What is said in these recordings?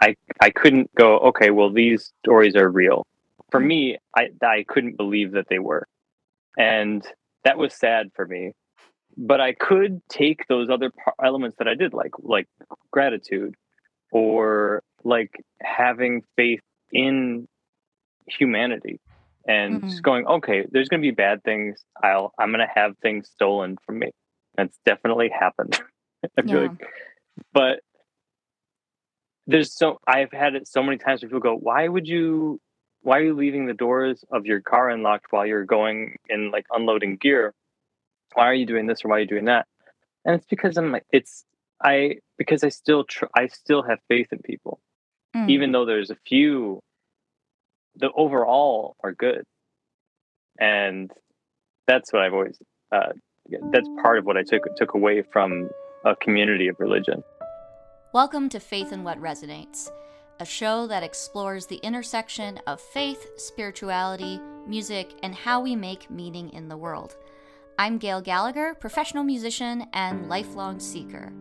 I I couldn't go, okay, well these stories are real. For me, I I couldn't believe that they were. And that was sad for me. But I could take those other elements that I did like like gratitude or like having faith in humanity and mm-hmm. just going okay there's going to be bad things i'll i'm going to have things stolen from me that's definitely happened i feel yeah. like but there's so I've had it so many times where people go, why would you why are you leaving the doors of your car unlocked while you're going and like unloading gear? Why are you doing this or why are you doing that? And it's because I'm like it's I because I still tr- I still have faith in people, mm. even though there's a few. The overall are good, and that's what I've always. Uh, that's part of what I took took away from a community of religion. Welcome to Faith and What Resonates, a show that explores the intersection of faith, spirituality, music, and how we make meaning in the world. I'm Gail Gallagher, professional musician and lifelong seeker.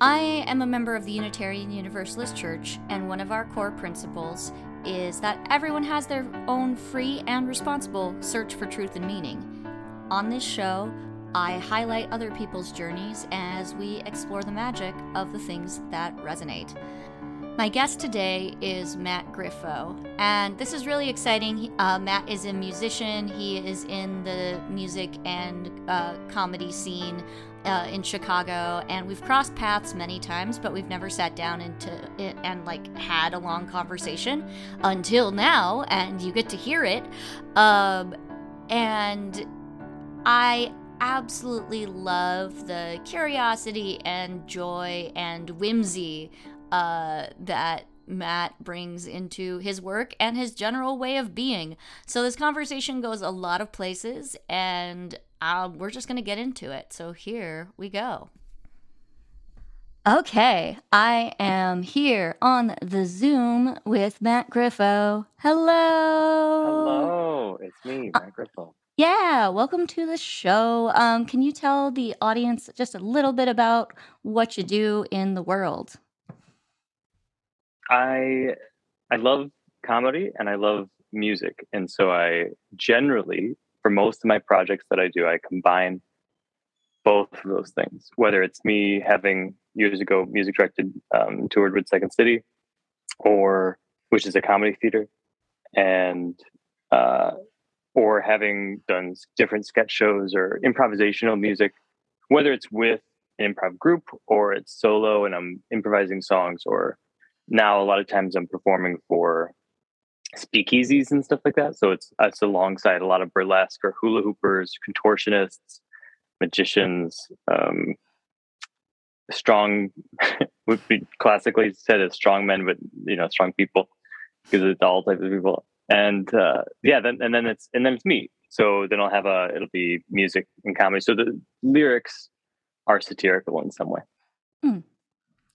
I am a member of the Unitarian Universalist Church, and one of our core principles is that everyone has their own free and responsible search for truth and meaning. On this show, I highlight other people's journeys as we explore the magic of the things that resonate. My guest today is Matt Griffo, and this is really exciting. Uh, Matt is a musician, he is in the music and uh, comedy scene uh, in Chicago, and we've crossed paths many times, but we've never sat down into it and like had a long conversation until now, and you get to hear it. Um, and I absolutely love the curiosity and joy and whimsy uh, that Matt brings into his work and his general way of being. So this conversation goes a lot of places, and uh, we're just going to get into it. So here we go. Okay, I am here on the Zoom with Matt Griffo. Hello. Hello, it's me, Matt Griffo. Yeah, welcome to the show. Um, can you tell the audience just a little bit about what you do in the world? I I love comedy and I love music, and so I generally, for most of my projects that I do, I combine both of those things. Whether it's me having years ago music directed, um, toured with Second City, or which is a comedy theater, and uh, or having done different sketch shows or improvisational music, whether it's with an improv group or it's solo and I'm improvising songs, or now a lot of times I'm performing for speakeasies and stuff like that. So it's it's alongside a lot of burlesque or hula hoopers, contortionists, magicians, um, strong would be classically said as strong men, but you know, strong people because it's all types of people and uh, yeah, then and then it's and then it's me. So then I'll have a it'll be music and comedy. So the lyrics are satirical in some way. Mm.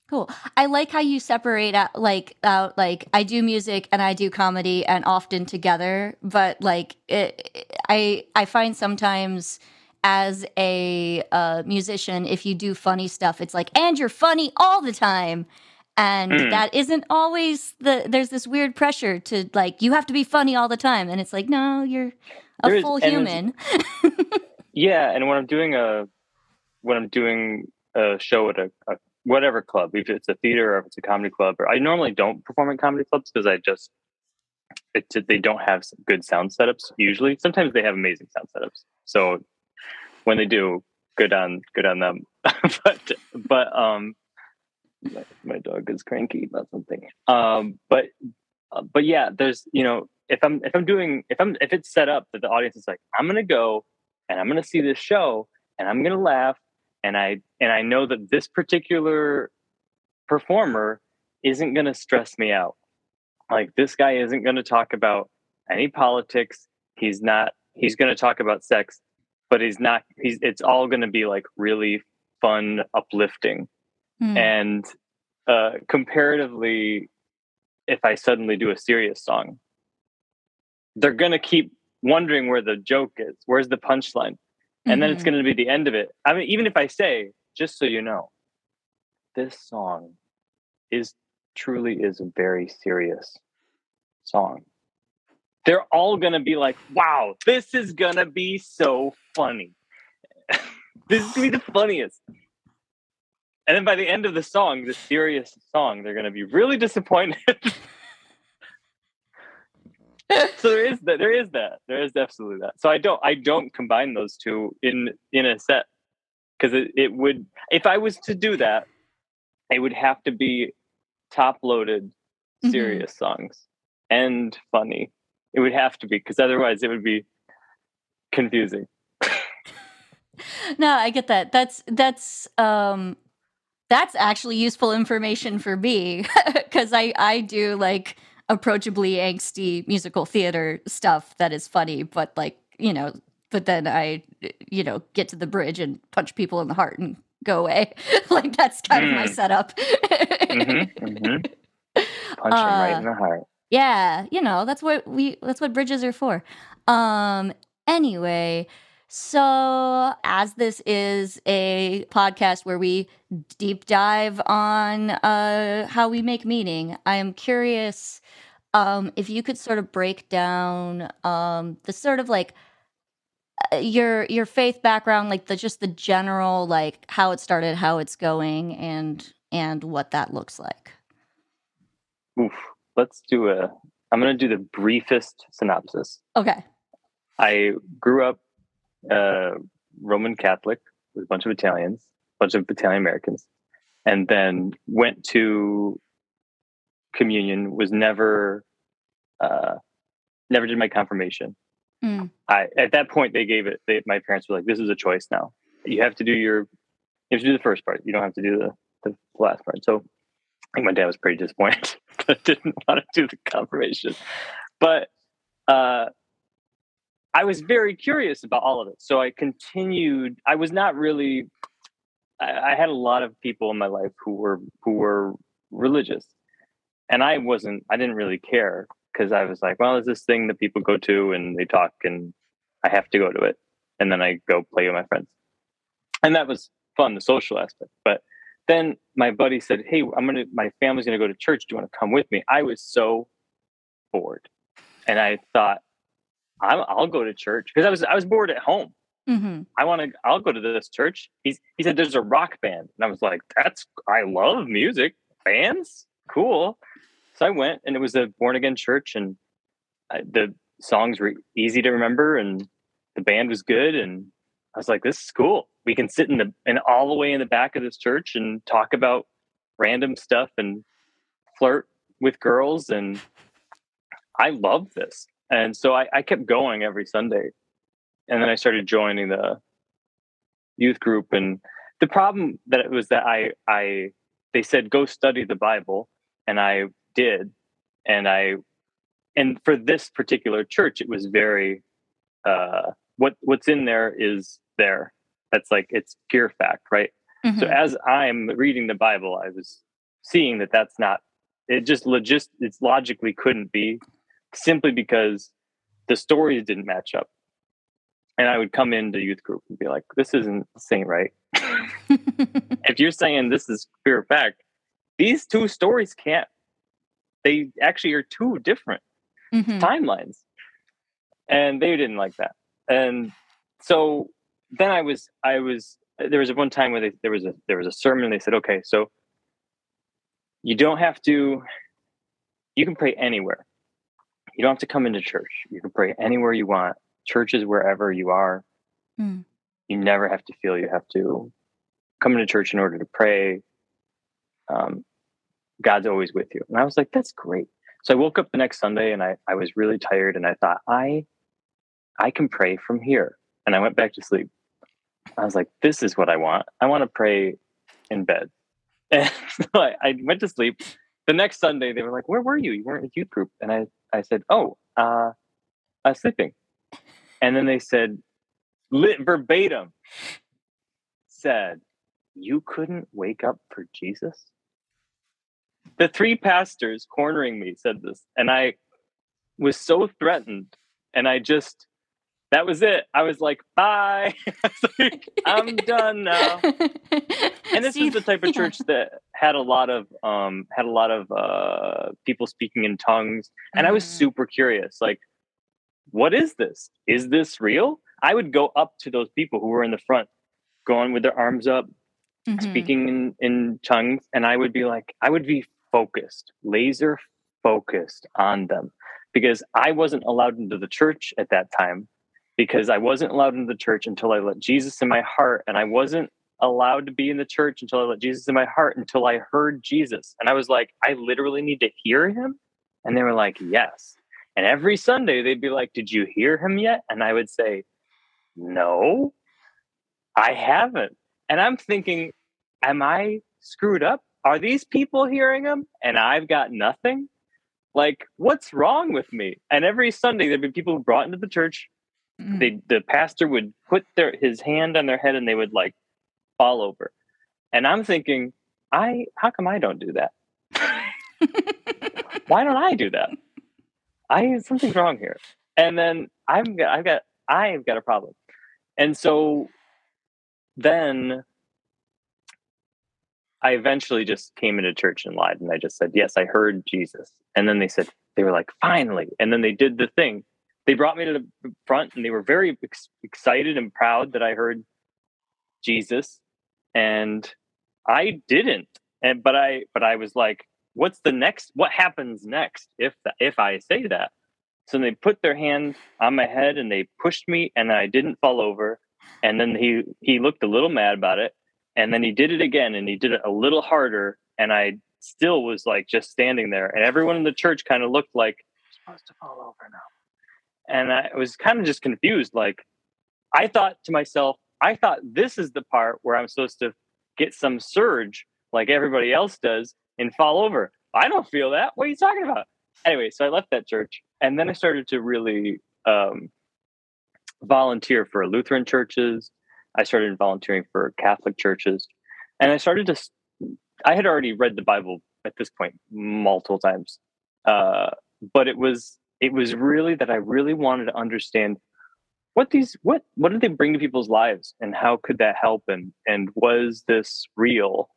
Cool. I like how you separate out like out like I do music and I do comedy and often together, but like it, I I find sometimes as a uh, musician if you do funny stuff it's like and you're funny all the time and mm. that isn't always the there's this weird pressure to like you have to be funny all the time. And it's like no you're a full human. Yeah and when i'm doing a when i'm doing a show at a, a, whatever club if it's a theater or if it's a comedy club or i normally don't perform at comedy clubs because i just it, they don't have good sound setups usually. Sometimes they have amazing sound setups. So when they do good on good on them. But but um my, my dog is cranky about something. Um, but uh, but yeah, there's you know if I'm if I'm doing if I'm if it's set up that the audience is like I'm gonna go and I'm gonna see this show and I'm gonna laugh and I and I know that this particular performer isn't gonna stress me out. Like this guy isn't gonna talk about any politics. He's not. He's gonna talk about sex, but he's not. He's. It's all gonna be like really fun, uplifting Mm. And uh, comparatively, if I suddenly do a serious song, they're going to keep wondering where the joke is. Where's the punchline? And mm-hmm. then it's mm-hmm. going to be the end of it. I mean, even if I say, just so you know, this song is truly is a very serious song. They're all going to be like, wow, this is going to be so funny. this is going to be the funniest. And then by the end of the song, the serious song, they're going to be really disappointed. so there is that there is that there is absolutely that so i don't i don't combine those two in in a set because it, it would if i was to do that it would have to be top loaded mm-hmm. serious mm-hmm. songs and funny it would have to be because otherwise it would be confusing no i get that that's that's um that's actually useful information for me because i i do like approachably angsty musical theater stuff that is funny, but like, you know, but then I, you know, get to the bridge and punch people in the heart and go away. like that's kind mm. of my mm. setup. mm-hmm, mm-hmm. Punch uh, right in the heart. Yeah, you know, that's what we that's what bridges are for. Um anyway, so, as this is a podcast where we deep dive on uh, how we make meaning, I am curious um, if you could sort of break down um, the sort of like uh, your your faith background, like the just the general like how it started, how it's going, and and what that looks like. Oof. Let's do a. I'm going to do the briefest synopsis. Okay. I grew up uh, Roman Catholic with a bunch of Italians, a bunch of Italian Americans, and then went to communion. Was never, uh, never did my confirmation. Mm. I at that point they gave it. They, my parents were like, "This is a choice now. You have to do your, you have to do the first part. You don't have to do the the last part." So I think my dad was pretty disappointed. I didn't want to do the confirmation, but uh, I was very curious about all of it. So I continued. I was not really. I, I had a lot of people in my life who were who were religious, and I wasn't. I didn't really care because I was like, well, there's this thing that people go to and they talk, and I have to go to it, and then I go play with my friends, and that was fun, the social aspect. But then my buddy said, "Hey, I'm gonna. My family's gonna go to church. Do you want to come with me?" I was so bored, and I thought I'll, I'll go to church because I was I was bored at home. Mm-hmm. I want to. I'll go to this church. He's he said there's a rock band, and I was like, that's I love music bands, cool. So I went, and it was a born again church, and I, the songs were easy to remember, and the band was good, and I was like, this is cool. We can sit in the and all the way in the back of this church and talk about random stuff and flirt with girls, and I love this. And so I, I kept going every Sunday. And then I started joining the youth group. And the problem that it was that I I they said go study the Bible, and I did. And I and for this particular church, it was very uh what what's in there is there. That's like it's pure fact, right? Mm-hmm. So as I'm reading the Bible, I was seeing that that's not it just logist it's logically couldn't be simply because the stories didn't match up. And I would come into youth group and be like, this isn't saying right. if you're saying this is pure fact, these two stories can't, they actually are two different mm-hmm. timelines. And they didn't like that. And so then I was, I was, there was one time where they, there was a, there was a sermon. They said, okay, so you don't have to, you can pray anywhere you don't have to come into church. You can pray anywhere you want. Church is wherever you are. Mm. You never have to feel you have to come into church in order to pray. Um, God's always with you. And I was like, that's great. So I woke up the next Sunday and I, I was really tired and I thought, I I can pray from here. And I went back to sleep. I was like, this is what I want. I want to pray in bed. And so I, I went to sleep. The next Sunday, they were like, where were you? You weren't in youth group. And I I said, "Oh, uh, I'm sleeping," and then they said, lit verbatim, said, "You couldn't wake up for Jesus." The three pastors cornering me said this, and I was so threatened, and I just that was it. I was like, bye. like, I'm done now. And this See, is the type of yeah. church that had a lot of um had a lot of uh people speaking in tongues. And mm. I was mm. super curious, like, what is this? Is this real? I would go up to those people who were in the front, going with their arms up, mm-hmm. speaking in, in tongues, and I would be like, I would be focused, laser focused on them because I wasn't allowed into the church at that time because I wasn't allowed into the church until I let Jesus in my heart. And I wasn't allowed to be in the church until I let Jesus in my heart until I heard Jesus. And I was like, I literally need to hear him. And they were like, yes. And every Sunday they'd be like, Did you hear him yet? And I would say, No, I haven't. And I'm thinking, Am I screwed up? Are these people hearing him and I've got nothing? Like, what's wrong with me? And every Sunday there'd be people brought into the church Mm-hmm. They the pastor would put their his hand on their head and they would like fall over. And I'm thinking, I how come I don't do that? Why don't I do that? I something's wrong here. And then I'm I've got I've got a problem. And so then I eventually just came into church and lied and I just said, Yes, I heard Jesus. And then they said, they were like, finally. And then they did the thing they brought me to the front and they were very ex- excited and proud that I heard Jesus. And I didn't. And but I but I was like what's the next what happens next if if I say that? So they put their hand on my head and they pushed me and I didn't fall over. And then he he looked a little mad about it. And then he did it again and he did it a little harder. And I still was like just standing there. And everyone in the church kind of looked like supposed to fall over now and I was kind of just confused. Like, I thought to myself, I thought this is the part where I'm supposed to get some surge like everybody else does and fall over. I don't feel that. What are you talking about? Anyway, so I left that church and then I started to really um, volunteer for Lutheran churches. I started volunteering for Catholic churches. And I started to, I had already read the Bible at this point multiple times. Uh, but it was it was really that I really wanted to understand what these what what did they bring to people's lives and how could that help? And and was this real?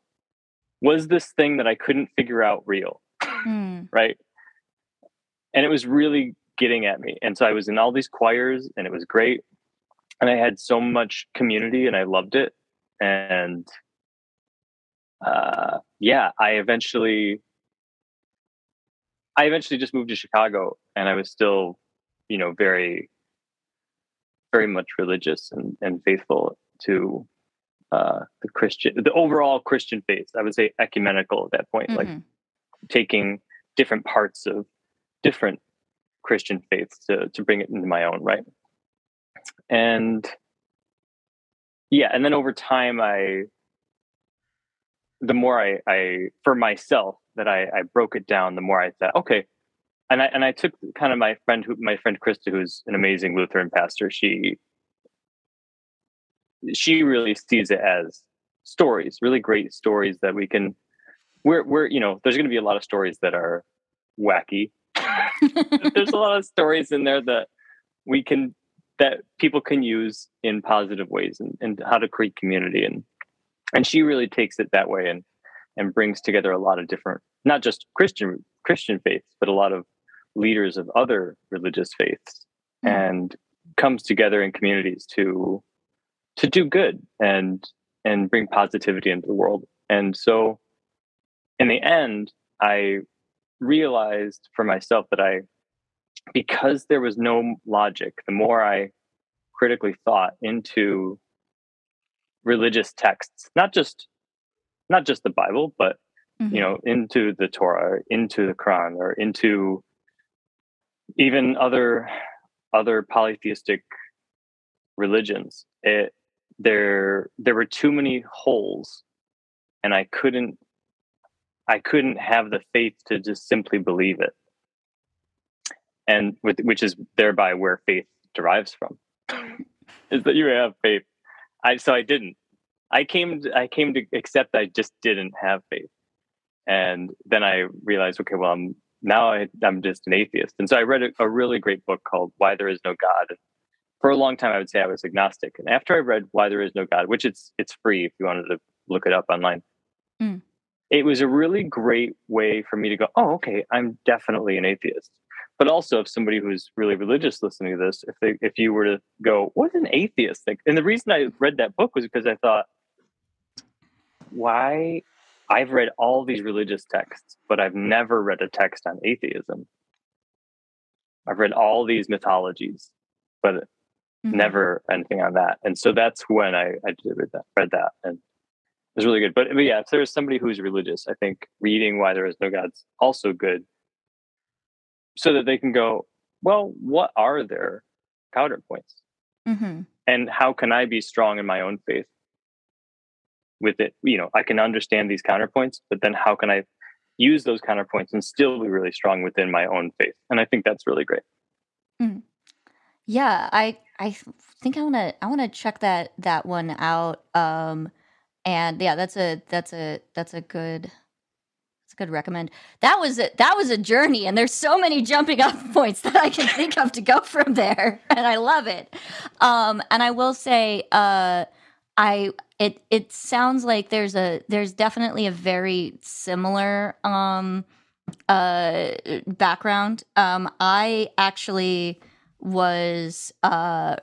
Was this thing that i couldn't figure out real? Mm. right? And it was really getting at me. And so i was in all these choirs and it was great. And i had so much community and i loved it. And uh yeah i eventually I eventually just moved to Chicago and I was still, you know, very, very much religious and, and faithful to uh, the Christian, the overall Christian faith. I would say ecumenical at that point, mm-hmm. like taking different parts of different Christian faiths to, to bring it into my own, right? And yeah, and then over time, I, the more I, I for myself, that I, I broke it down, the more I thought, okay. And I and I took kind of my friend who my friend Krista, who's an amazing Lutheran pastor, she she really sees it as stories, really great stories that we can we're we're you know, there's gonna be a lot of stories that are wacky. there's a lot of stories in there that we can that people can use in positive ways and, and how to create community and and she really takes it that way and and brings together a lot of different not just christian christian faiths but a lot of leaders of other religious faiths mm. and comes together in communities to to do good and and bring positivity into the world and so in the end i realized for myself that i because there was no logic the more i critically thought into religious texts not just not just the Bible, but mm-hmm. you know, into the Torah, into the Quran, or into even other other polytheistic religions. It there there were too many holes, and I couldn't I couldn't have the faith to just simply believe it, and with which is thereby where faith derives from, is that you have faith. I so I didn't. I came to, I came to accept I just didn't have faith, and then I realized, okay, well, I'm now I, am just an atheist. And so I read a, a, really great book called Why There Is No God. for a long time I would say I was agnostic. And after I read Why There Is No God, which it's it's free if you wanted to look it up online. Mm. It was a really great way for me to go, oh, okay, I'm definitely an atheist. But also, if somebody who's really religious listening to this, if they if you were to go, what's an atheist think? And the reason I read that book was because I thought, why I've read all these religious texts, but I've never read a text on atheism. I've read all these mythologies, but Mhm. never anything on that. And so that's when I, I did read that, read that and it was really good. But, but yeah, if there's somebody who's religious, I think reading Why There Is No God's also good so that they can go, well, what are their counterpoints? Mhm. And how can I be strong in my own faith with it? You know, I can understand these counterpoints, but then how can I use those counterpoints and still be really strong within my own faith? And I think that's really great. Yeah, I I think I want to I want to check that that one out. Um and yeah, that's a that's a that's a good good recommend. That was a, that was a journey and there's so many jumping off points that I can think of to go from there and I love it. Um and I will say uh I it it sounds like there's a there's definitely a very similar um uh background. Um I actually was uh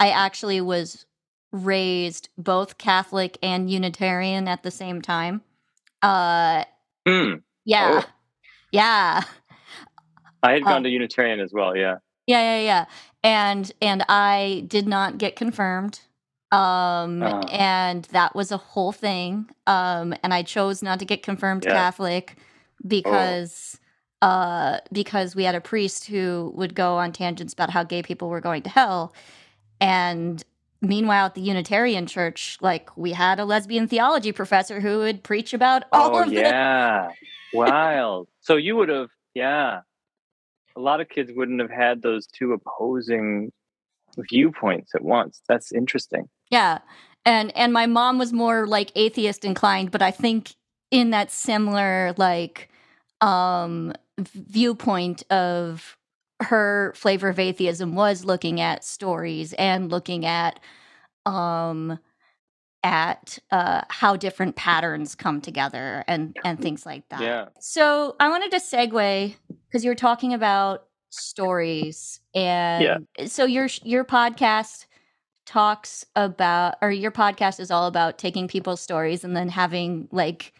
I actually was raised both Catholic and Unitarian at the same time. Uh Hmm. yeah. Oh. Yeah. I had gone to Unitarian as well. Yeah. Yeah, yeah, yeah. And and I did not get confirmed. Um Oh. and that was a whole thing. Um and I chose not to get confirmed Yeah. Catholic because uh because we had a priest who would go on tangents about how gay people were going to hell. And meanwhile at the Unitarian church, like we had a lesbian theology professor who would preach about all oh, of yeah. Wild. So you would have, yeah. A lot of kids wouldn't have had those two opposing viewpoints at once. That's interesting. Yeah. And and my mom was more like atheist inclined, but I think in that similar like um viewpoint of her flavor of atheism was looking at stories and looking at um at uh how different patterns come together and and things like that. Yeah. So I wanted to segue because you were talking about stories, and so your your podcast talks about, or your podcast is all about taking people's stories and then having like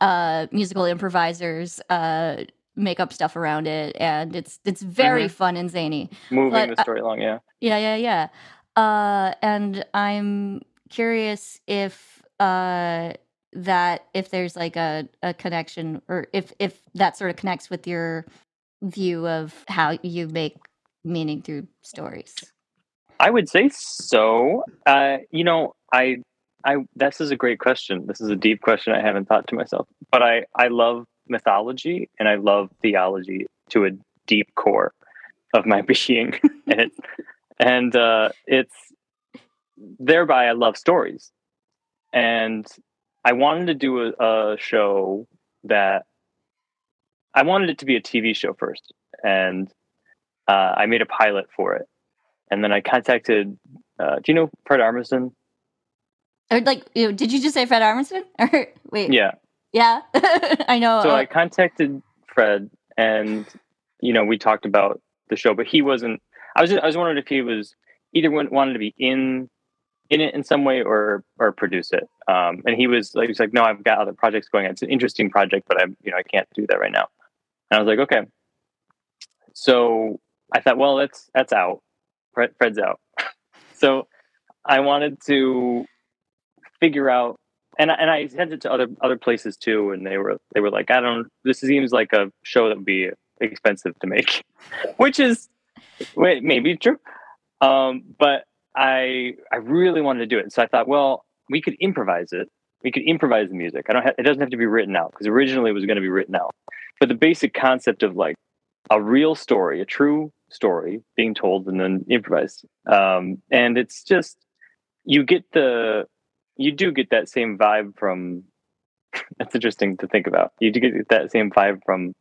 uh musical improvisers uh make up stuff around it, and it's it's very Mhm. fun and zany. Moving But, the story along. Yeah. Yeah, yeah, yeah. Uh, and I'm curious if uh, that if there's like a, a connection or if if that sort of connects with your view of how you make meaning through stories. I would say so. Uh, you know, I, I. This is a great question. This is a deep question I haven't thought to myself. But I, I love mythology and I love theology to a deep core of my being, and it, and uh, it's thereby I love stories, and I wanted to do a, a show that I wanted it to be a TV show first, and uh, I made a pilot for it and then I contacted. Uh, do you know Fred Armisen? Or like, did you just say Fred Armisen? Or wait, Yeah. yeah, I know. So uh, I contacted Fred, and you know we talked about the show, but he wasn't. I was I was wondering if he was either wanted to be in in it in some way or or produce it. Um, and he was like, he's like, no, I've got other projects going on. It's an interesting project, but I'm you know I can't do that right now. I was like, okay. So I thought, well, that's that's out. Fred, Fred's out. so I wanted to figure out, and and I sent it to other other places too, and they were they were like, I don't. This seems like a show that would be expensive to make, which is wait maybe true, um, but I I really wanted to do it, so I thought, well, we could improvise it. We could improvise the music. I don't. Ha- it doesn't have to be written out because originally it was going to be written out, but the basic concept of like a real story, a true story being told and then improvised. Um, and it's just you get the you do get that same vibe from. That's interesting to think about. You do get that same vibe from.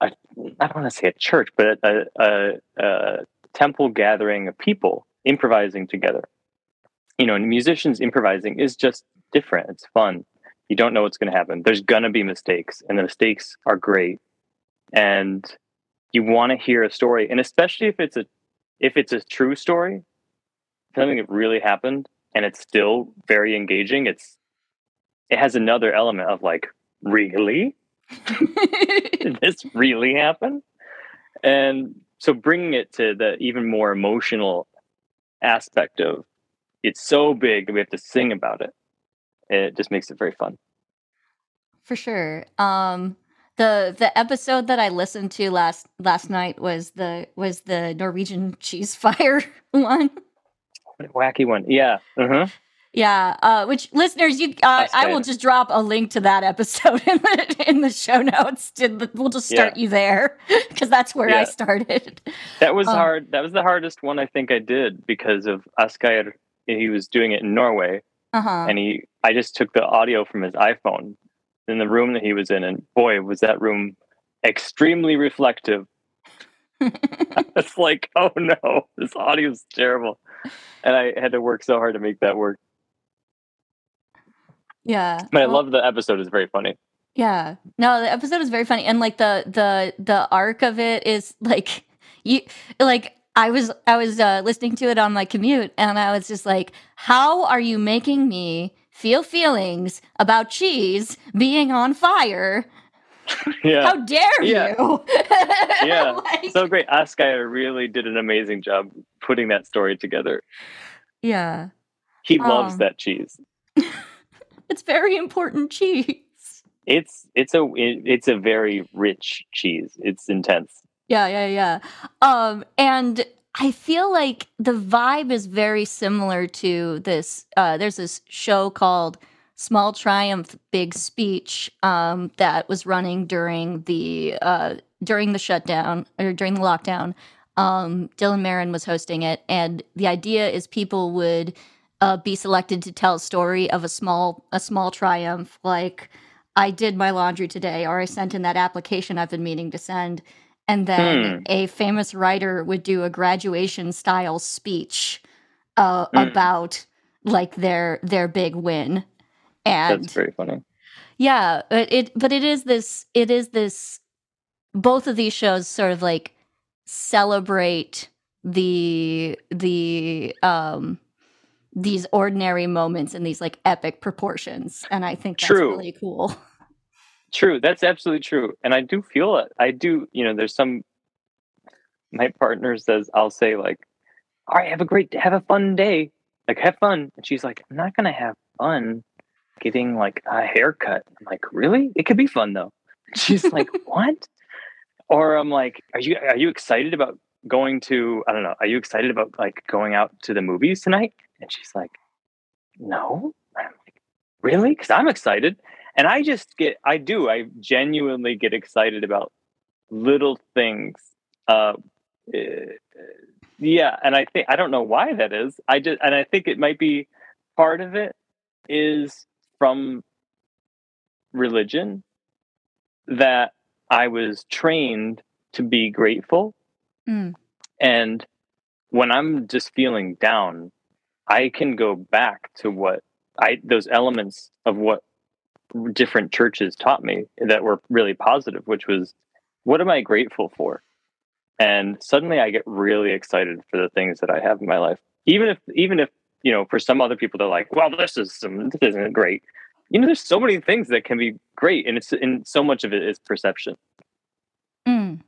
I, I don't want to say a church, but a, a, a temple gathering of people improvising together. You know, and musicians improvising is just different. It's fun. You don't know what's going to happen. There's going to be mistakes, and the mistakes are great. And you want to hear a story, and especially if it's a if it's a true story, something that really happened, and it's still very engaging. It's it has another element of like, really, did this really happen? And so bringing it to the even more emotional aspect of it's so big we have to sing about it. It just makes it very fun. For sure. Um the the episode that I listened to last last night was the was the Norwegian cheese fire one. Wacky one. Yeah. Uh-huh. Yeah, uh, which listeners, you, uh, I will just drop a link to that episode in the in the show notes. To, we'll just start yeah. you there because that's where yeah. I started. That was um, hard. That was the hardest one I think I did because of Asgeir. He was doing it in Norway, uh-huh. and he. I just took the audio from his iPhone in the room that he was in, and boy, was that room extremely reflective. it's like, oh no, this audio is terrible, and I had to work so hard to make that work. Yeah. But I love the episode. It's very funny. Yeah. No, the episode is very funny. And like the the the arc of it is like you like I was I was uh, listening to it on my commute and I was just like, how are you making me feel feelings about cheese being on fire? Yeah. How dare yeah. you? yeah. like, so great. Asgeir really did an amazing job putting that story together. Yeah. He loves um, that cheese. It's very important cheese. It's it's a it, it's a very rich cheese. It's intense. Yeah, yeah, yeah. Um, and I feel like the vibe is very similar to this. Uh, there's this show called Small Triumph Big Speech um, that was running during the uh, during the shutdown or during the lockdown. Um, Dylan Marron was hosting it, and the idea is people would uh, be selected to tell a story of a small a small triumph like I did my laundry today or I sent in that application I've been meaning to send and then hmm. a famous writer would do a graduation style speech uh, hmm. about like their their big win and that's very funny yeah it, it but it is this it is this both of these shows sort of like celebrate the the um these ordinary moments in these like epic proportions and i think that's true. really cool true that's absolutely true and i do feel it i do you know there's some my partner says i'll say like all right have a great have a fun day like have fun and she's like i'm not gonna have fun getting like a haircut i'm like really it could be fun though she's like what or i'm like are you are you excited about going to i don't know are you excited about like going out to the movies tonight and she's like, no. And I'm like, really? Because I'm excited. And I just get, I do, I genuinely get excited about little things. Uh, uh, yeah. And I think, I don't know why that is. I just, and I think it might be part of it is from religion that I was trained to be grateful. Mm. And when I'm just feeling down, I can go back to what I those elements of what different churches taught me that were really positive, which was what am I grateful for? And suddenly I get really excited for the things that I have in my life. Even if even if, you know, for some other people they're like, well, this is some this isn't great. You know, there's so many things that can be great and it's and so much of it is perception. Mm.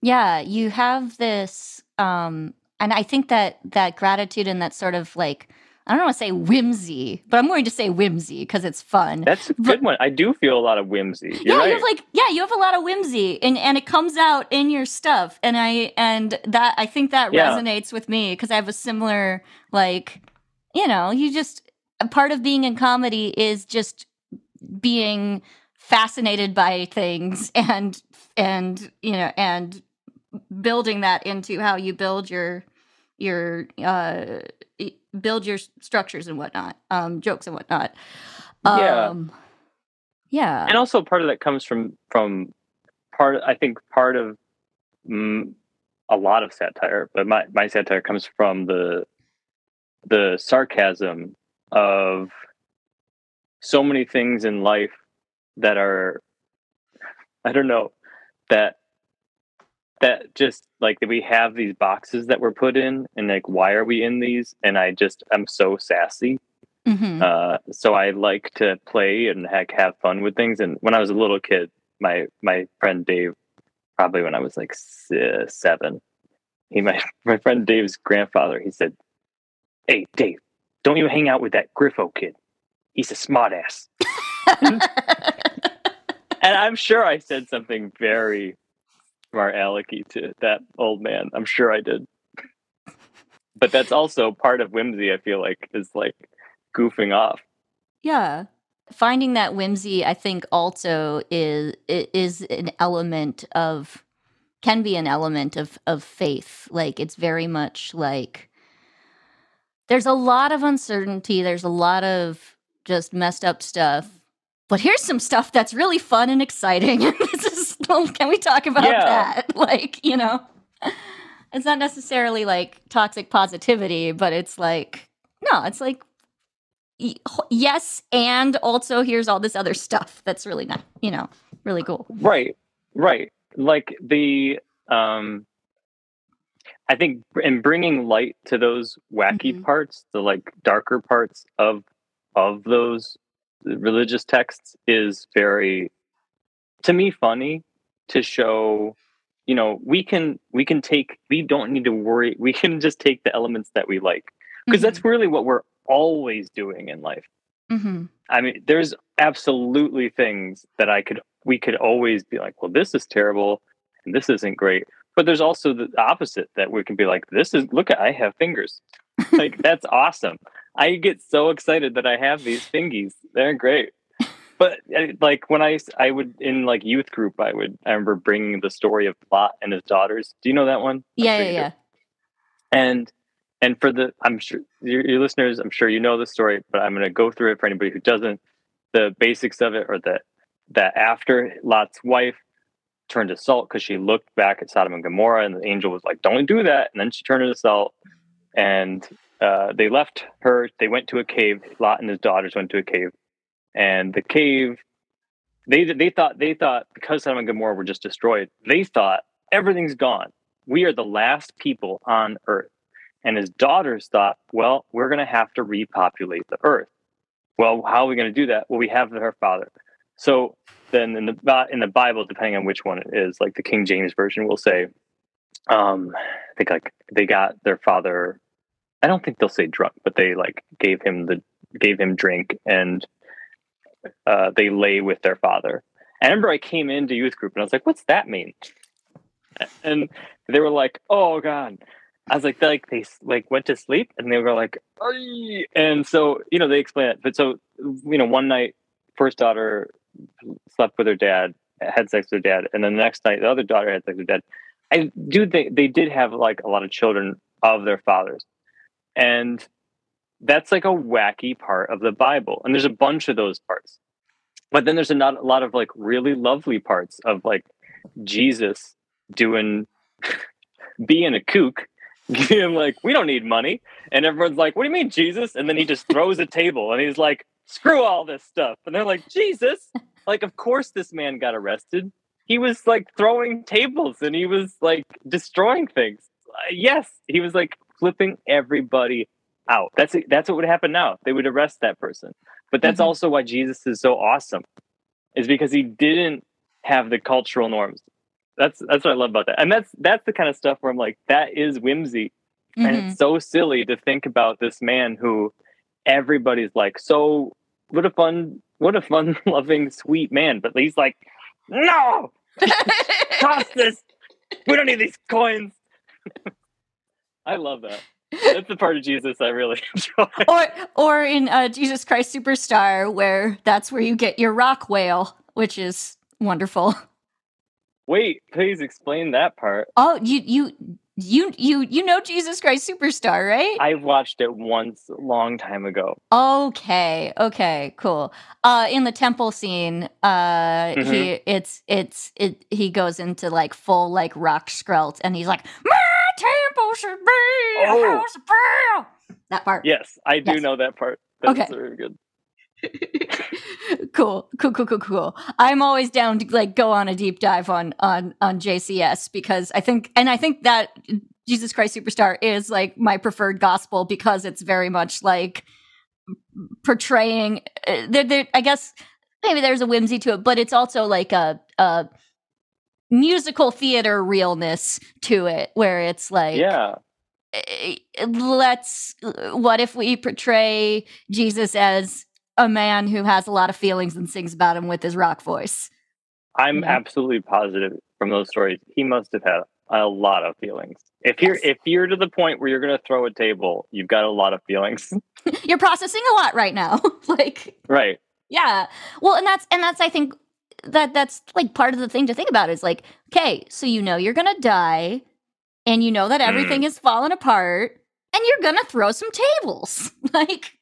Yeah, you have this um and I think that that gratitude and that sort of like I don't want to say whimsy, but I'm going to say whimsy because it's fun. That's a good but, one. I do feel a lot of whimsy. You're yeah, right. you have like yeah, you have a lot of whimsy, and and it comes out in your stuff, and I and that I think that yeah. resonates with me because I have a similar like, you know, you just a part of being in comedy is just being fascinated by things and and you know and building that into how you build your your uh build your structures and whatnot um jokes and whatnot. Um yeah yeah. And also part of that comes from from part i think part of mm, a lot of satire, but my, my satire comes from the the sarcasm of so many things in life that are I don't know that that just like that we have these boxes that we're put in and like why are we in these and I just I'm so sassy Mm-hmm. uh, so I like to play and heck have fun with things. And when I was a little kid, my my friend Dave, probably when I was like seven, he my my friend Dave's grandfather. He said, "Hey Dave, don't you hang out with that Griffo kid? He's a smartass." And I'm sure I said something very smart alecky to that old man. I'm sure I did. But that's also part of whimsy. I feel like is like goofing off. yeah. Finding that whimsy, I think, also is is an element of can be an element of of faith. Like it's very much like there's a lot of uncertainty. There's a lot of just messed up stuff. But here's some stuff that's really fun and exciting. this is well, can we talk about Yeah. that? Like, you know, it's not necessarily like toxic positivity, but it's like no, it's like yes, and also here's all this other stuff that's really not, you know, really cool. Right, right. Like the, um, I think in bringing light to those wacky Mhm. parts, the like darker parts of of those religious texts is very, to me, funny to show. You know, we can we can take. We don't need to worry. We can just take the elements that we like because that's really what we're always doing in life. hmm I mean, there's absolutely things that I could we could always be like, well, this is terrible and this isn't great. But there's also the opposite that we can be like, this is look at I have fingers. like that's awesome. I get so excited that I have these fingies. They're great. But uh, like when I I would in like youth group, I would I remember bringing the story of Lot and his daughters. Do you know that one? Yeah, yeah, yeah. and and for the i'm sure your, your listeners i'm sure you know the story but i'm going to go through it for anybody who doesn't the basics of it are that that after lot's wife turned to salt because she looked back at sodom and gomorrah and the angel was like don't do that and then she turned to salt and uh, they left her they went to a cave lot and his daughters went to a cave and the cave they they thought they thought because sodom and gomorrah were just destroyed they thought everything's gone we are the last people on earth and his daughters thought, well, we're going to have to repopulate the earth. Well, how are we going to do that? Well, we have her father. So then in the in the Bible, depending on which one it is, like the King James version will say, um, I think like they got their father. I don't think they'll say drunk, but they like gave him the gave him drink and uh, they lay with their father. And I remember I came into youth group and I was like, "What's that mean?" And they were like, "Oh God." I was like, they, like they like went to sleep, and they were like, "Ay." and so you know they explain it. But so you know, one night, first daughter slept with her dad, had sex with her dad, and then the next night, the other daughter had sex with dad. I do think they did have like a lot of children of their fathers, and that's like a wacky part of the Bible, and there's a bunch of those parts. But then there's a not a lot of like really lovely parts of like Jesus doing being a kook being like, we don't need money. And everyone's like, what do you mean, Jesus? And then he just throws a table and he's like, screw all this stuff. And they're like, Jesus? Like, of course this man got arrested. He was like throwing tables and he was like destroying things. Uh, yes, he was like flipping everybody out. That's that's what would happen now. They would arrest that person. But that's Mhm. also why Jesus is so awesome, is because he didn't have the cultural norms. That's that's what I love about that, and that's that's the kind of stuff where I'm like, that is whimsy, and Mhm. it's so silly to think about this man who everybody's like, so what a fun, what a fun loving, sweet man, but he's like, no, toss this. We don't need these coins. I love that. That's the part of Jesus I really enjoy. or or in uh, Jesus Christ Superstar, where that's where you get your rock wail, which is wonderful. Wait, please explain that part. Oh, you you You you you know Jesus Christ Superstar, right? I watched it once a long time ago. Okay, okay, cool. Uh in the temple scene, uh mm-hmm. he it's it's it he goes into like full like rock skrelt and he's like, temple should be oh. a house of prayer. That part. Yes, I do yes. know that part. That's okay. very good. cool, cool, cool, cool, cool. I'm always down to like go on a deep dive on on on JCS because I think, and I think that Jesus Christ Superstar is like my preferred gospel because it's very much like portraying. Uh, there, there. I guess maybe there's a whimsy to it, but it's also like a a musical theater realness to it, where it's like yeah eh, let's what if we portray jesus as a man who has a lot of feelings and sings about him with his rock voice. I'm yeah. absolutely positive from those stories. He must have had a lot of feelings. If you're yes. if you're to the point where you're going to throw a table, you've got a lot of feelings. you're processing a lot right now. like Right. Yeah. Well, and that's and that's I think that that's like part of the thing to think about is like, okay, so you know you're to die and you know that everything mm. is falling apart and you're to throw some tables. like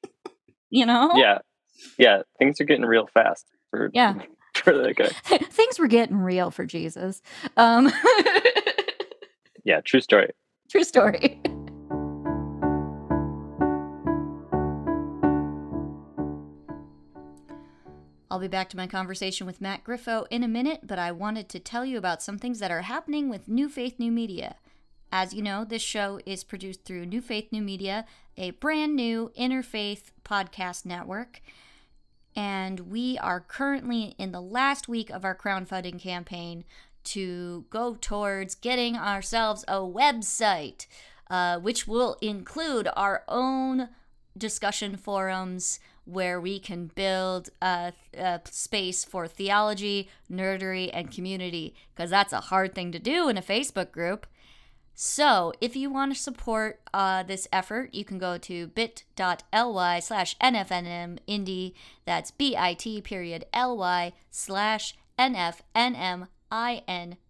you know? Yeah yeah, things are getting real fast for yeah for that guy. things were getting real for Jesus. Um, yeah, true story. True story. I'll be back to my conversation with Matt Griffo in a minute, but I wanted to tell you about some things that are happening with New Faith New Media. As you know, this show is produced through New Faith New Media, a brand new interfaith podcast network and we are currently in the last week of our crowdfunding campaign to go towards getting ourselves a website, uh, which will include our own discussion forums where we can build a, a space for theology, nerdery, and community, because that's a hard thing to do in a Facebook group. So, if you want to support uh, this effort, you can go to bit.ly slash NFNM indie. That's bit period ly slash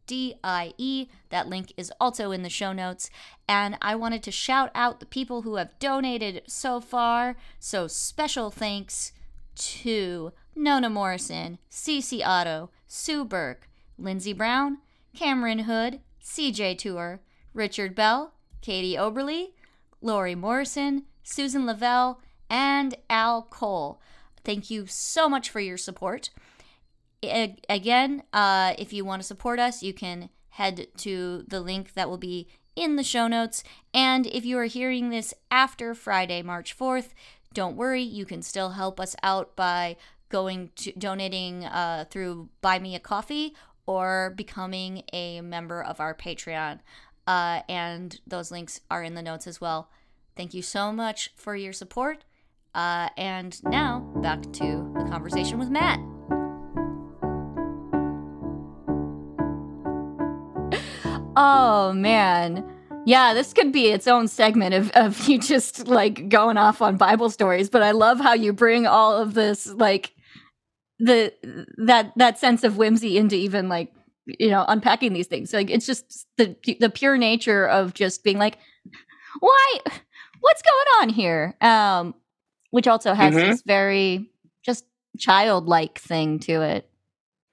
NFNM I-N-D-I-E. That link is also in the show notes. And I wanted to shout out the people who have donated so far. So, special thanks to Nona Morrison, Cece Otto, Sue Burke, Lindsey Brown, Cameron Hood, CJ Tour, Richard Bell, Katie Oberly, Lori Morrison, Susan Lavelle, and Al Cole. Thank you so much for your support. Again, uh, if you want to support us, you can head to the link that will be in the show notes. And if you are hearing this after Friday, March 4th, don't worry, you can still help us out by going to donating uh, through Buy Me a Coffee or becoming a member of our Patreon. Uh, and those links are in the notes as well. Thank you so much for your support. Uh, and now back to the conversation with Matt. Oh man. Yeah, this could be its own segment of, of you just like going off on Bible stories, but I love how you bring all of this like the that that sense of whimsy into even like you know unpacking these things like it's just the the pure nature of just being like why what's going on here um which also has mm-hmm. this very just childlike thing to it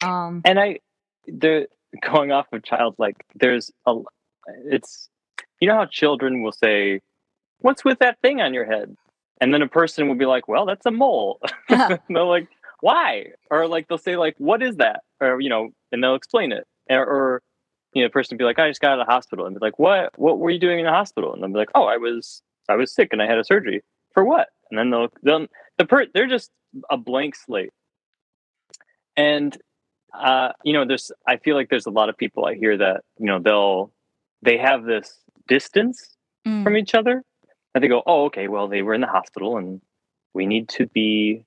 um and i the going off of childlike there's a it's you know how children will say what's with that thing on your head and then a person will be like well that's a mole uh-huh. they're like why or like they'll say like what is that or you know and they'll explain it or, or you know, the person be like, I just got out of the hospital, and be like, what? What were you doing in the hospital? And they'll be like, oh, I was, I was sick, and I had a surgery for what? And then they'll, they'll the per, they're just a blank slate. And uh, you know, there's, I feel like there's a lot of people I hear that, you know, they'll, they have this distance mm. from each other, and they go, oh, okay, well, they were in the hospital, and we need to be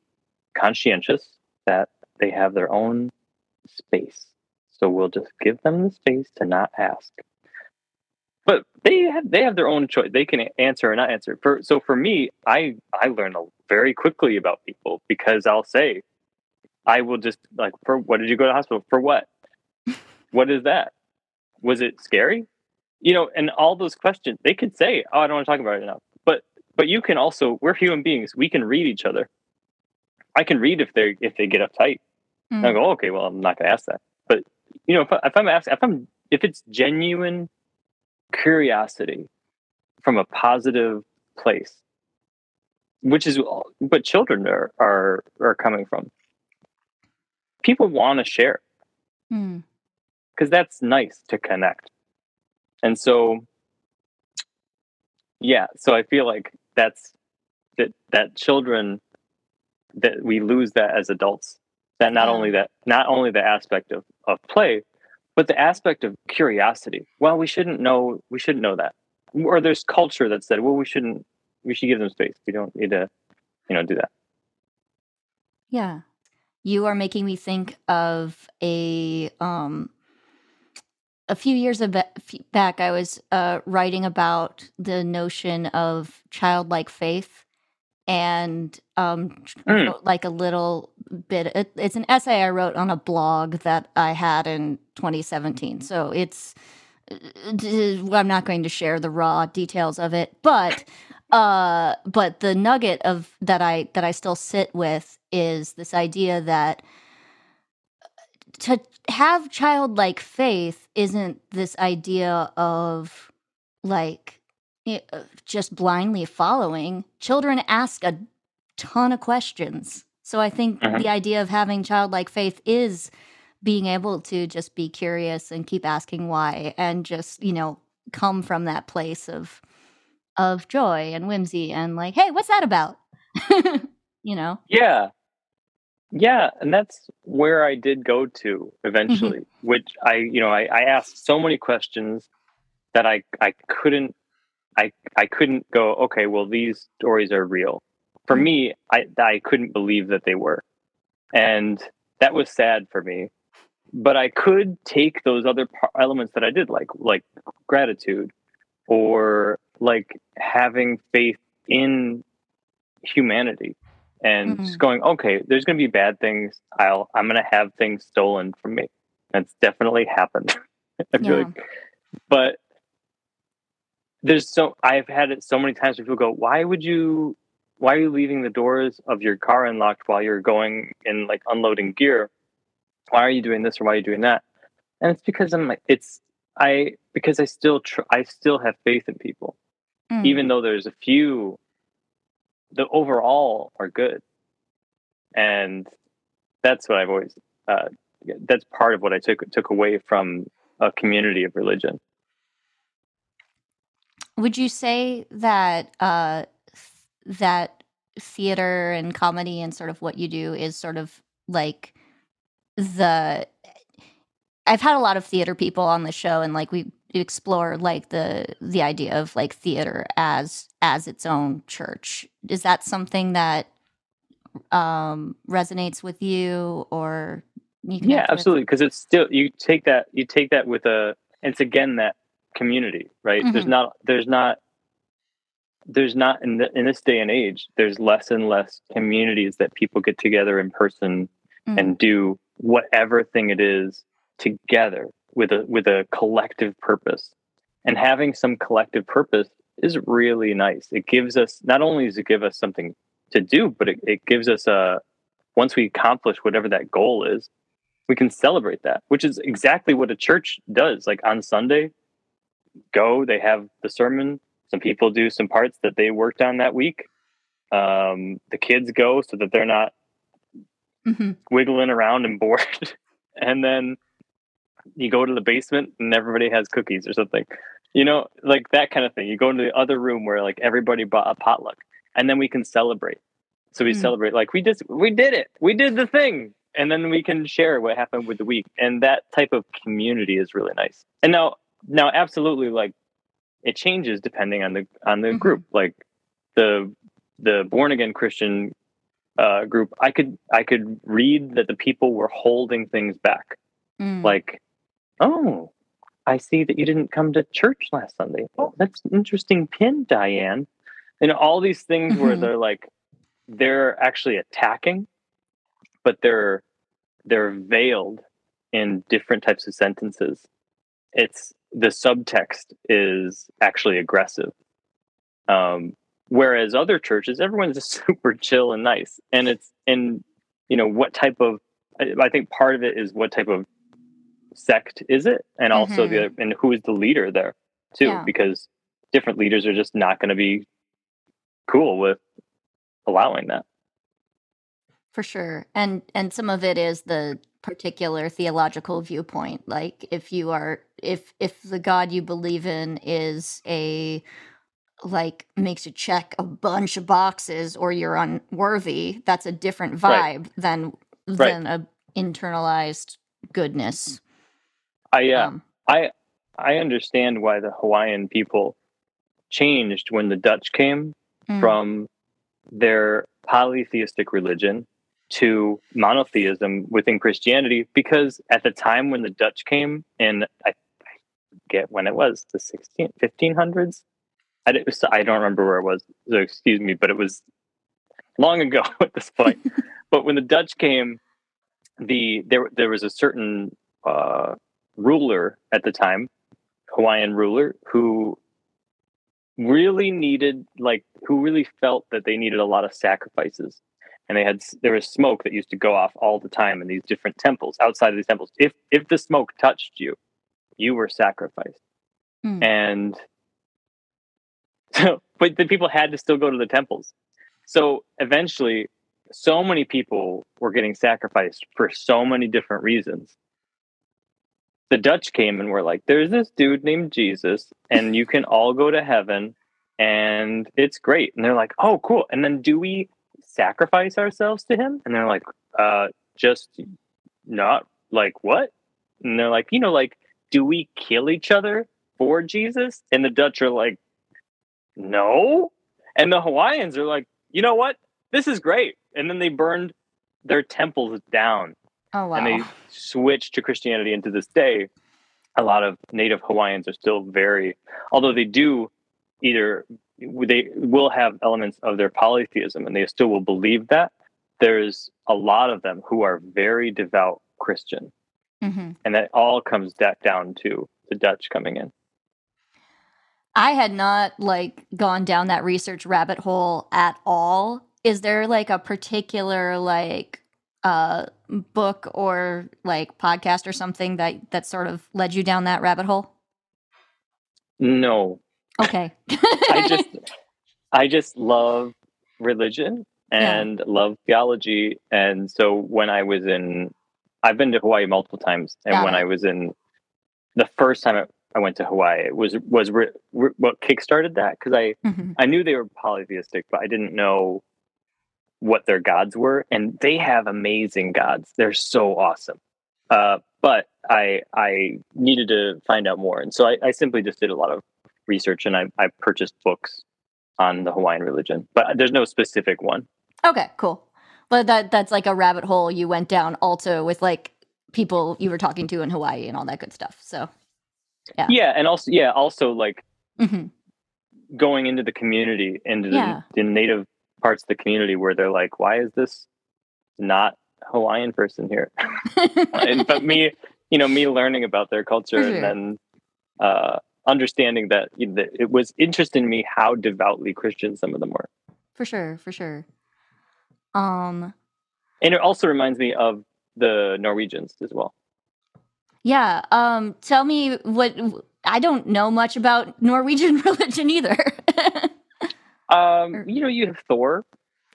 conscientious that they have their own space so we'll just give them the space to not ask. But they have they have their own choice. They can answer or not answer. For so for me, I I learn very quickly about people because I'll say, I will just like, for what did you go to hospital for? What? what is that? Was it scary? you know, and all those questions, they could say, "Oh, I don't want to talk about it enough." But but you can also, we're human beings. We can read each other. I can read if they if they get uptight. Mm. I go, okay, well, I'm not going to ask that. But you know, if, if I'm asking, if I'm if it's genuine curiosity from a positive place, which is what children are are are coming from. People want to share because hmm. mm. that's nice to connect, and so yeah. So I feel like that's that that children that we lose that as adults. That not yeah. only that not only the aspect of of play, but the aspect of curiosity. Well, we shouldn't know. We shouldn't know that. Or there's culture that said, well, we shouldn't we should give them space. We don't need to, you know, do that. Yeah. You are making me think of a um a few years back I was uh writing about the notion of childlike faith and um mm. like a little bit it, it's an essay I wrote on a blog that I had in 2017. So it's uh, I'm not going to share the raw details of it, but uh, but the nugget of that I that I still sit with is this idea that to have childlike faith isn't this idea of like uh, just blindly following. Children ask a ton of questions. So I think mm-hmm. the idea of having childlike faith is being able to just be curious and keep asking why and just, you know, come from that place of of joy and whimsy and like, hey, what's that about? you know? Yeah. Yeah. And that's where I did go to eventually, mm-hmm. which I, you know, I, I asked so many questions that I, I couldn't, I, I couldn't go, okay, well, these stories are real. For mm-hmm. me, I, I couldn't believe that they were. And that was sad for me. But I could take those other elements that I did, like like gratitude, or like having faith in humanity and mm-hmm. just going okay there's going to be bad things i'll i'm going to have things stolen from me that's definitely happened i feel yeah. like but there's so i've had it so many times where people go why would you why are you leaving the doors of your car unlocked while you're going and like unloading gear why are you doing this or why are you doing that and it's because i'm like it's i because i still tr- i still have faith in people mm. even though there's a few the overall are good. And that's what i've always uh, that's part of what i took took away from a community of religion. Would you say that uh, that theater and comedy and sort of what you do is sort of like the I've had a lot of theater people on the show and like we explore like the the idea of like theater as as its own church. Is that something that um resonates with you or you Yeah, absolutely because it's still you take that you take that with a it's again that community, right? Mm-hmm. There's not there's not there's not in the, in this day and age there's less and less communities that people get together in person mm-hmm. and do whatever thing it is together with a with a collective purpose. And having some collective purpose is really nice. It gives us not only does it give us something to do but it, it gives us a once we accomplish whatever that goal is we can celebrate that which is exactly what a church does. Like on sunday go they have the sermon. Some people do some parts that they worked on that week. Um, the kids go so that they're not mm-hmm. wiggling around and bored. And then you go to the basement and everybody has cookies or something. You know like that kind of thing. You go into the other room where like everybody bought a potluck and then we can celebrate. So we mm. celebrate like we just we did it. We did the thing. And then we can share what happened with the week. And that type of community is really nice. And now now absolutely like it changes depending on the on the mm-hmm. group. Like the the born again christian uh, group i could i could read that the people were holding things back. Mm. like Oh, I see that you didn't come to church last Sunday. Oh, that's an interesting pin, Diane. And all these things where mm-hmm. they're like, they're actually attacking, but they're they're veiled in different types of sentences. it's the subtext is actually aggressive. Um, whereas other churches, everyone's just super chill and nice, and it's and you know what type of I think part of it is what type of sect is it, and also mm-hmm. the and who is the leader there too, yeah. because different leaders are just not going to be cool with allowing that for sure and and some of it is the particular theological viewpoint like if you are if if the god you believe in is a like makes you check a bunch of boxes or you're unworthy that's a different vibe right. than than right. a internalized goodness i uh, um, i i understand why the hawaiian people changed when the dutch came mm. from their polytheistic religion to monotheism within Christianity because at the time when the Dutch came and I forget when it was, the 16, 1500s. I, was, I don't remember where it was, so excuse me, but it was long ago at this point. but when the Dutch came, the there there was a certain uh, ruler at the time, Hawaiian ruler, who really needed like who really felt that they needed a lot of sacrifices. And they had there was smoke that used to go off all the time in these different temples outside of these temples. If if the smoke touched you you were sacrificed. Mm. and so but the people had to still go to the temples. So eventually so many people were getting sacrificed for so many different reasons the dutch came and were like there's this dude named jesus and you can all go to heaven and it's great and they're like oh cool and then do we sacrifice ourselves to him? And they're like, uh, just not like what? And they're like, you know, like, do we kill each other for Jesus? And the Dutch are like, no. And the Hawaiians are like, you know what? This is great. And then they burned their temples down. Oh, wow. And they switched to Christianity. And to this day, a lot of native Hawaiians are still very, although they do either they will have elements of their polytheism and they still will believe that there's a lot of them who are very devout christian mm-hmm. and that all comes back down to the dutch coming in i had not like gone down that research rabbit hole at all is there like a particular like uh book or like podcast or something that that sort of led you down that rabbit hole no Okay. I just I just love religion and yeah. love theology. And so when I was in I've been to Hawaii multiple times and Got when it. I was in the first time I went to Hawaii it was was re, re, what kickstarted that because I mm-hmm. I knew they were polytheistic but I didn't know what their gods were and they have amazing gods. They're so awesome. Uh, but I I needed to find out more and so I, I simply just did a lot of research and I, I purchased books on the Hawaiian religion, but there's no specific one. Okay, cool. But that that's like a rabbit hole you went down also with like people you were talking to in Hawaii and all that good stuff. So yeah. Yeah, and also yeah, also like mm-hmm. going into the community, into yeah. the, the native parts of the community where they're like, why is this not Hawaiian person here? and, but me, you know, me learning about their culture sure. and then uh, understanding that, you know, that it was interesting to me how devoutly Christian some of them were. For sure, for sure. Um, and it also reminds me of the Norwegians as well. Yeah. Um, tell me what I don't know much about Norwegian religion either. Um, you know, you have Thor.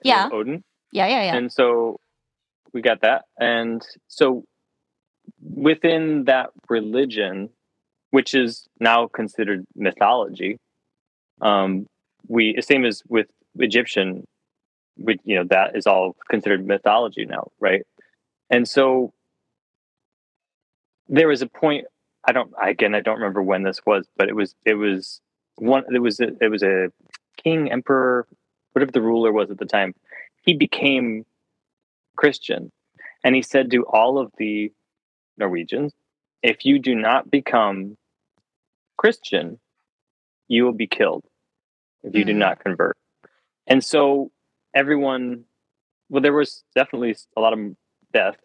Yeah. Odin. Yeah, yeah, yeah. And so we got that. And so within that religion, which is now considered mythology. Um, we same as with Egyptian, we, you know that is all considered mythology now, right? And so there was a point. I don't again. I don't remember when this was, but it was it was one. It was a, it was a king, emperor, whatever the ruler was at the time. He became Christian, and he said to all of the Norwegians, if you do not become Christian, you will be killed if you mm. do not convert. And so everyone, well, there was definitely a lot of death,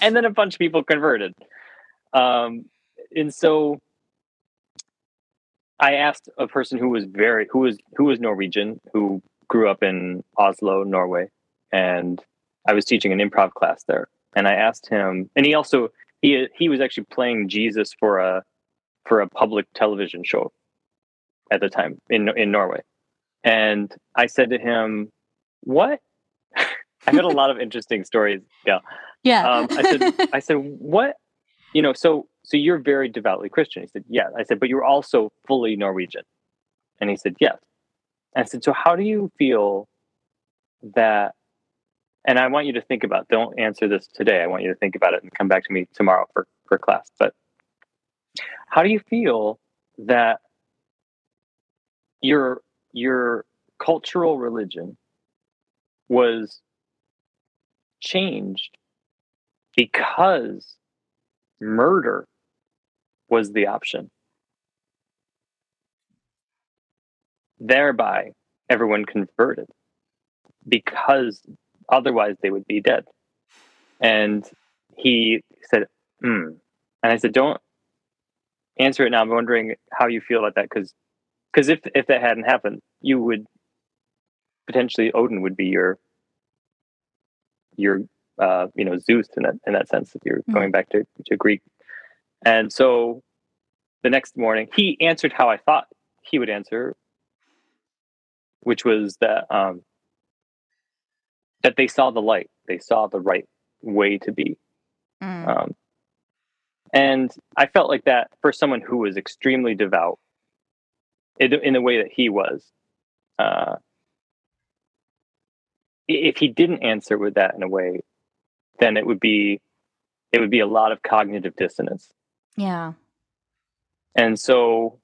and then a bunch of people converted. Um, and so I asked a person who was very who was who was Norwegian, who grew up in Oslo, Norway, and I was teaching an improv class there. And I asked him, and he also he he was actually playing Jesus for a for a public television show at the time in in Norway. And I said to him, "What?" I've had a lot of interesting stories. Yeah. Yeah. Um, I said, I said, what? You know, so so you're very devoutly Christian. He said, yeah. I said, but you're also fully Norwegian. And he said, yes. And I said, so how do you feel that? And I want you to think about. Don't answer this today. I want you to think about it and come back to me tomorrow for for class. But how do you feel that your your cultural religion was changed because murder was the option. Thereby, everyone converted because otherwise they would be dead. And he said, hmm. And I said, don't answer it now. I'm wondering how you feel about that because because if if that hadn't happened, you would potentially Odin would be your your uh, you know Zeus in that in that sense if you're mm-hmm. going back to, to Greek. And so the next morning he answered how I thought he would answer, which was that um, that they saw the light, they saw the right way to be. Mm. Um, and I felt like that for someone who was extremely devout, in, in the way that he was. Uh, if he didn't answer with that in a way, then it would be it would be a lot of cognitive dissonance. Yeah. And so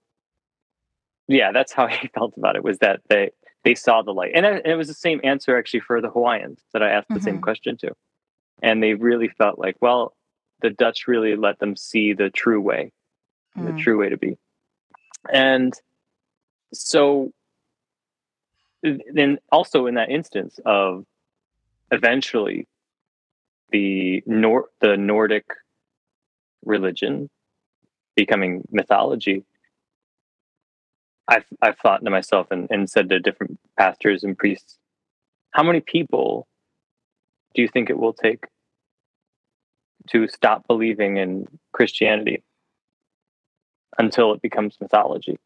yeah, that's how he felt about it was that they they saw the light. And it, was the same answer actually for the Hawaiians that I asked the mm-hmm. same question to. And they really felt like, well, the Dutch really let them see the true way, mm. the true way to be. And so then also in that instance of eventually the Nor- the Nordic religion becoming mythology, I've I've thought to myself and, and said to different pastors and priests, how many people do you think it will take to stop believing in Christianity until it becomes mythology?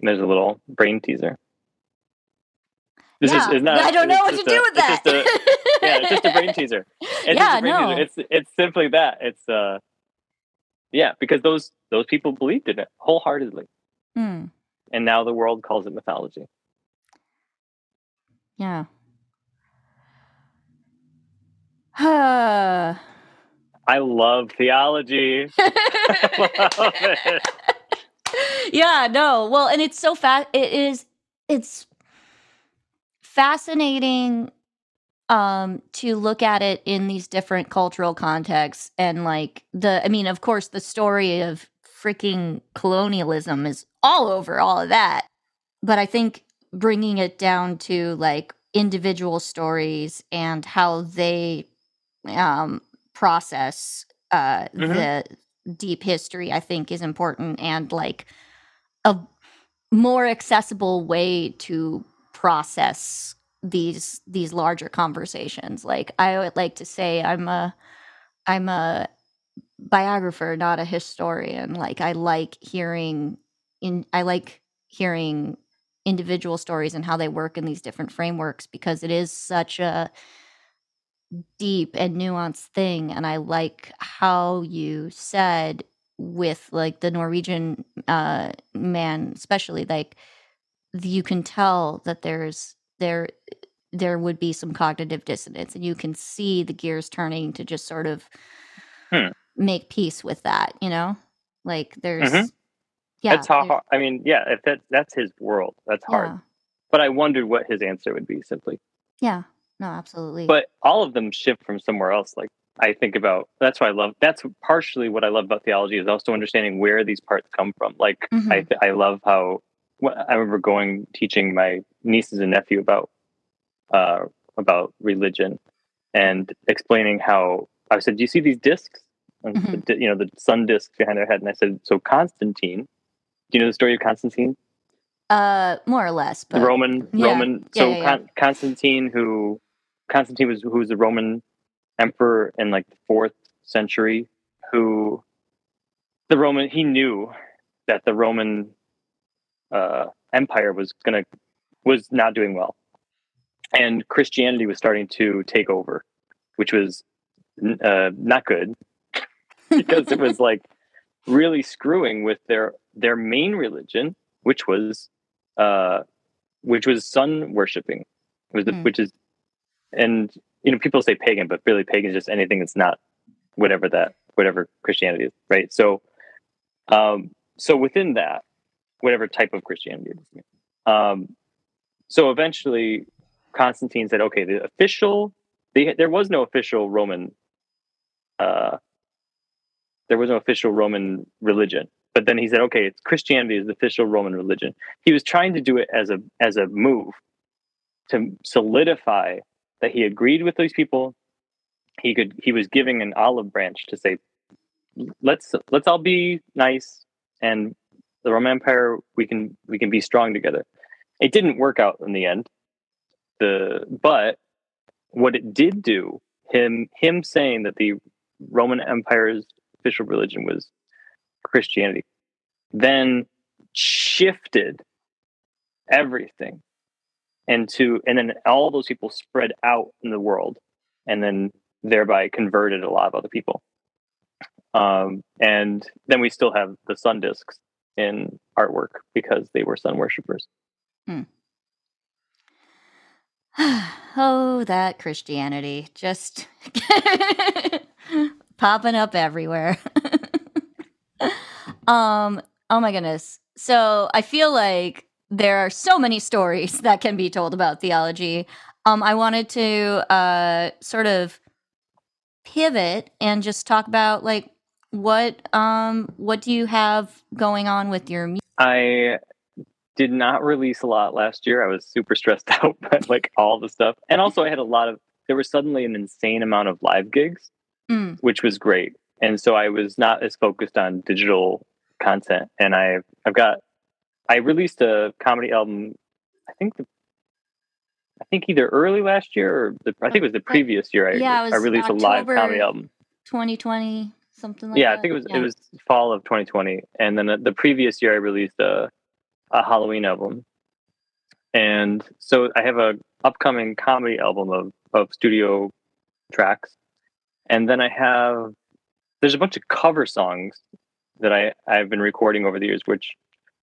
And there's a little brain teaser. This yeah. is, not, I don't know what to do with that. A, yeah, it's just a brain teaser. It's yeah, no. Teaser. It's it's simply that. It's uh, yeah, because those those people believed in it wholeheartedly, mm. and now the world calls it mythology. Yeah. I love theology. I love it. Yeah, no. Well, and it's so fast. It is. It's fascinating um to look at it in these different cultural contexts and like the i mean of course the story of freaking colonialism is all over all of that but i think bringing it down to like individual stories and how they um process uh mm-hmm. the deep history i think is important and like a more accessible way to process these these larger conversations. Like i would like to say i'm a i'm a biographer not a historian. Like i like hearing in i like hearing individual stories and how they work in these different frameworks because it is such a deep and nuanced thing and i like how you said with like the norwegian uh man especially like you can tell that there's there there would be some cognitive dissonance and you can see the gears turning to just sort of hmm. make peace with that you know like there's mm-hmm. yeah that's how i mean yeah if that that's his world that's hard yeah. but i wondered what his answer would be simply yeah no absolutely but all of them shift from somewhere else like i think about that's why i love that's partially what i love about theology is also understanding where these parts come from like mm-hmm. i i love how I remember going teaching my nieces and nephew about uh, about religion and explaining how I said, "Do you see these discs? and Mhm. the, you know the sun discs behind their head. And I said, so Constantine. Do you know the story of Constantine? Uh, more or less, but Roman yeah. Roman. Yeah, So yeah. Con- Constantine, who Constantine was who was the Roman emperor in like the fourth century, who the Roman he knew that the Roman uh, Empire was gonna was not doing well, and Christianity was starting to take over, which was uh, not good because it was like really screwing with their their main religion, which was uh, which was sun worshiping, was the, Hmm. which is, and you know people say pagan, but really pagan is just anything that's not whatever that whatever Christianity is, right? So, um, so within that, whatever type of Christianity it is, um, so eventually Constantine said, okay, the official, there was no official Roman, uh, there was no official Roman religion. But then he said, okay, Christianity is the official Roman religion. He was trying to do it as a as a move to solidify that he agreed with these people. He could he was giving an olive branch to say, let's let's all be nice and the Roman Empire we can we can be strong together. It didn't work out in the end. The but what it did do him him saying that the Roman Empire's official religion was Christianity, then shifted everything and to and then all those people spread out in the world and then thereby converted a lot of other people um, and then we still have the sun discs in artwork because they were sun worshippers oh, that Christianity just popping up everywhere. um, oh my goodness. So I feel like there are so many stories that can be told about theology. Um, I wanted to uh sort of pivot and just talk about like what um what do you have going on with your music? I did not release a lot last year. I was super stressed out by like all the stuff. And also I had a lot of there was suddenly an insane amount of live gigs, Mm. which was great. And so I was not as focused on digital content. And I've I've got I released a comedy album, I think the I think either early last year or the I think it was the previous year I, Yeah, I released a live comedy album. 2020 something like yeah, that. I think it was Yeah. it was fall of 2020, and then the previous year I released a a Halloween album, and so I have a upcoming comedy album of of studio tracks, and then I have there's a bunch of cover songs that I I've been recording over the years, which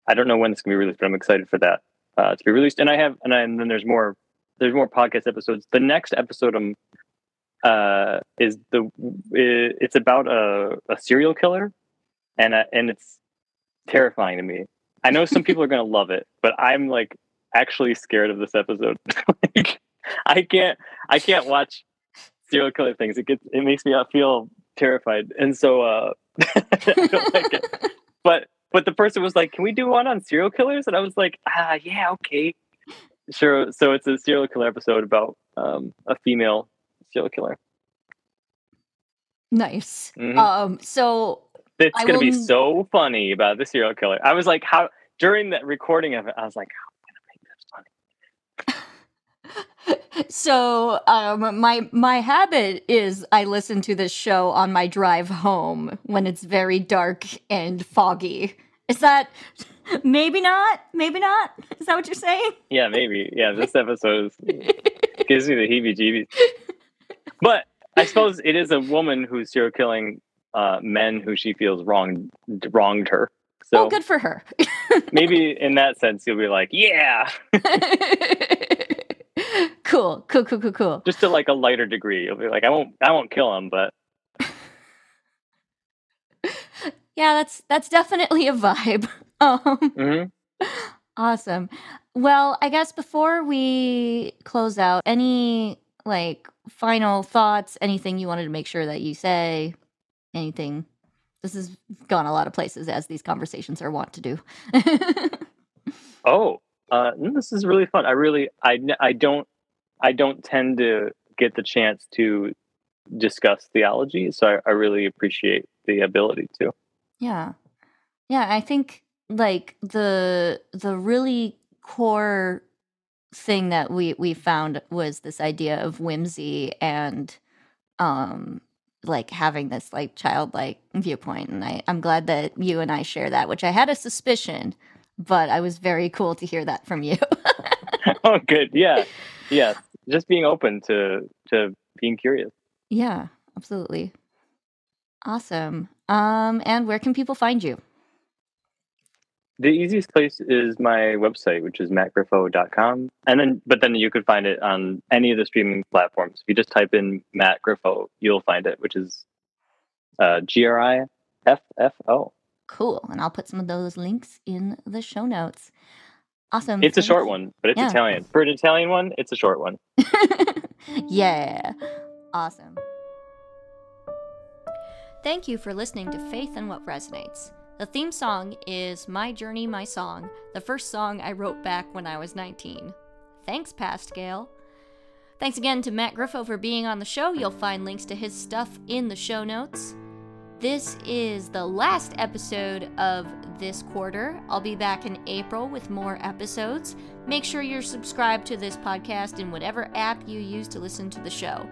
I don't know when it's gonna be released, but I'm excited for that uh, to be released. And I have and, I, and then there's more there's more podcast episodes. The next episode I'm uh, is the it's about a, a serial killer, and uh, and it's terrifying to me. I know some people are gonna love it, but I'm like actually scared of this episode. like, I can't I can't watch serial killer things. It gets it makes me feel terrified, and so uh, like. But but the person was like, "Can we do one on serial killers?" And I was like, "Ah, yeah, okay." Sure. So it's a serial killer episode about um, a female serial killer. Nice. Mhm. Um, so It's I gonna be so funny about the serial killer. I was like, how during that recording of it, I was like, how can I gonna make this funny? so um my my habit is I listen to this show on my drive home when it's very dark and foggy. Is that maybe not? Maybe not? Is that what you're saying? Yeah, maybe. Yeah, this episode is, gives me the heebie-jeebies. But I suppose it is a woman who's serial killing uh, men who she feels wronged wronged her. So oh, good for her. maybe in that sense, you'll be like, yeah, cool, cool, cool, cool, cool. just to like a lighter degree. You'll be like, I won't, I won't kill him, but Yeah, that's that's definitely a vibe. Um, mhm. Awesome. Well, I guess before we close out, any like final thoughts, anything you wanted to make sure that you say, anything? This has gone a lot of places as these conversations are wont to do. Oh, uh, this is really fun. I really, I, I don't, I don't tend to get the chance to discuss theology. So I, I really appreciate the ability to. Yeah. Yeah, I think like the the really core thing that we we found was this idea of whimsy and um like having this like childlike viewpoint and I, i'm glad that you and i share that which i had a suspicion but i was very cool to hear that from you. Oh good. Yeah. Yeah. Just being open to to being curious. Yeah absolutely. Awesome. Um and where can people find you the easiest place is my website, which is mattgriffo.com. And then, but then you could find it on any of the streaming platforms. If you just type in Matt Griffo, you'll find it, which is uh, G R I F F O. Cool. And I'll put some of those links in the show notes. Awesome. It's Thanks. a short one, but it's yeah. Italian. For an Italian one, it's a short one. yeah. Awesome. Thank you for listening to Faith and What Resonates. The theme song is My Journey, My Song, the first song I wrote back when I was 19. Thanks, Past Gail. Thanks again to Matt Griffo for being on the show. You'll find links to his stuff in the show notes. This is the last episode of this quarter. I'll be back in April with more episodes. Make sure you're subscribed to this podcast in whatever app you use to listen to the show.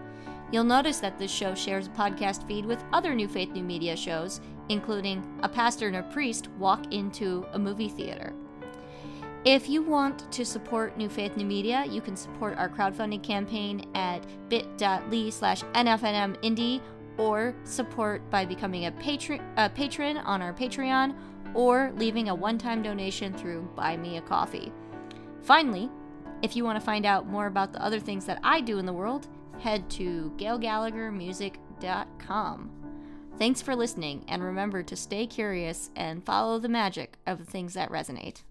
You'll notice that this show shares a podcast feed with other New Faith New Media shows, including A Pastor and a Priest Walk into a Movie Theater. If you want to support New Faith New Media, you can support our crowdfunding campaign at bit.ly slash nfnmindie or support by becoming a, patron, a patron on our Patreon or leaving a one-time donation through Buy Me a Coffee. Finally, if you want to find out more about the other things that I do in the world, head to gailgallaghermusic.com. Thanks for listening, and remember to stay curious and follow the magic of the things that resonate.